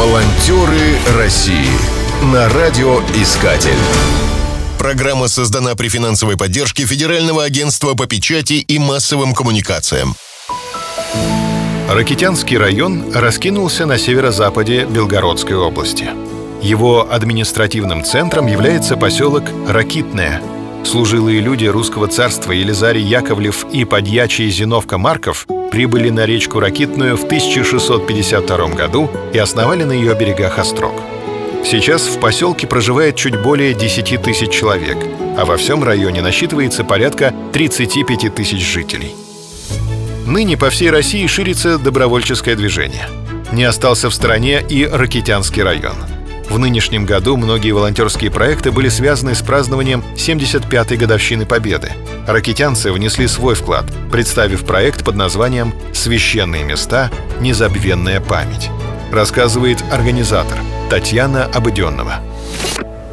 Волонтеры России на радиоискатель. Программа создана при финансовой поддержке Федерального агентства по печати и массовым коммуникациям. Ракитянский район раскинулся на северо-западе Белгородской области. Его административным центром является поселок Ракитное. Служилые люди русского царства Елизарий Яковлев и подьячий Зиновка Марков прибыли на речку Ракитную в 1652 году и основали на ее берегах острог. Сейчас в поселке проживает чуть более 10 тысяч человек, а во всем районе насчитывается порядка 35 тысяч жителей. Ныне по всей России ширится добровольческое движение. Не остался в стороне и Ракитянский район. В нынешнем году многие волонтерские проекты были связаны с празднованием 75-й годовщины Победы. Ракитянцы внесли свой вклад, представив проект под названием «Священные места. Незабвенная память», рассказывает организатор Татьяна Обыденного.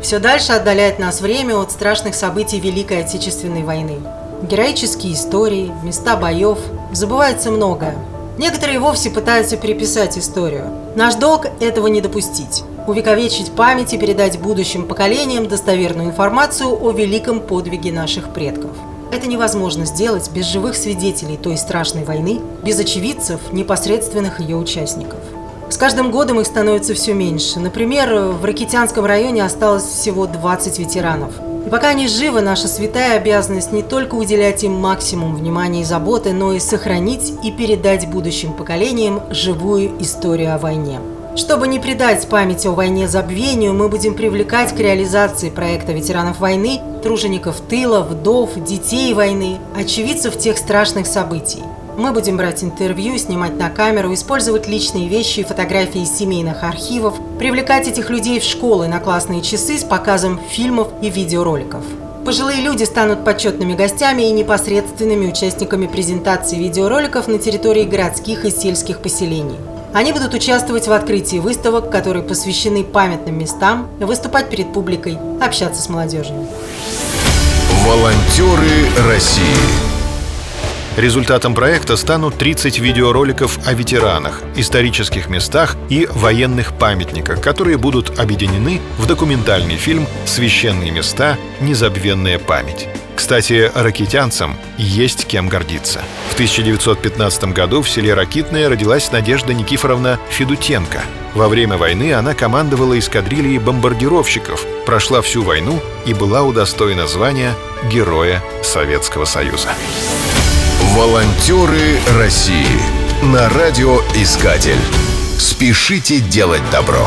Все дальше отдаляет нас время от страшных событий Великой Отечественной войны. Героические истории, места боев, забывается многое. Некоторые вовсе пытаются переписать историю. Наш долг этого не допустить. Увековечить память и передать будущим поколениям достоверную информацию о великом подвиге наших предков. Это невозможно сделать без живых свидетелей той страшной войны, без очевидцев, непосредственных ее участников. С каждым годом их становится все меньше. Например, в Ракитянском районе осталось всего 20 ветеранов – и пока они живы, наша святая обязанность не только уделять им максимум внимания и заботы, но и сохранить и передать будущим поколениям живую историю о войне. Чтобы не придать памяти о войне забвению, мы будем привлекать к реализации проекта ветеранов войны, тружеников тыла, вдов, детей войны, очевидцев тех страшных событий – мы будем брать интервью, снимать на камеру, использовать личные вещи и фотографии из семейных архивов, привлекать этих людей в школы на классные часы с показом фильмов и видеороликов. Пожилые люди станут почетными гостями и непосредственными участниками презентации видеороликов на территории городских и сельских поселений. Они будут участвовать в открытии выставок, которые посвящены памятным местам, выступать перед публикой, общаться с молодежью. Волонтеры России Результатом проекта станут 30 видеороликов о ветеранах, исторических местах и военных памятниках, которые будут объединены в документальный фильм «Священные места. Незабвенная память». Кстати, ракитянцам есть кем гордиться. В 1915 году в селе Ракитное родилась Надежда Никифоровна Федутенко. Во время войны она командовала эскадрильей бомбардировщиков, прошла всю войну и была удостоена звания Героя Советского Союза. Волонтеры России на радиоискатель. Спешите делать добро.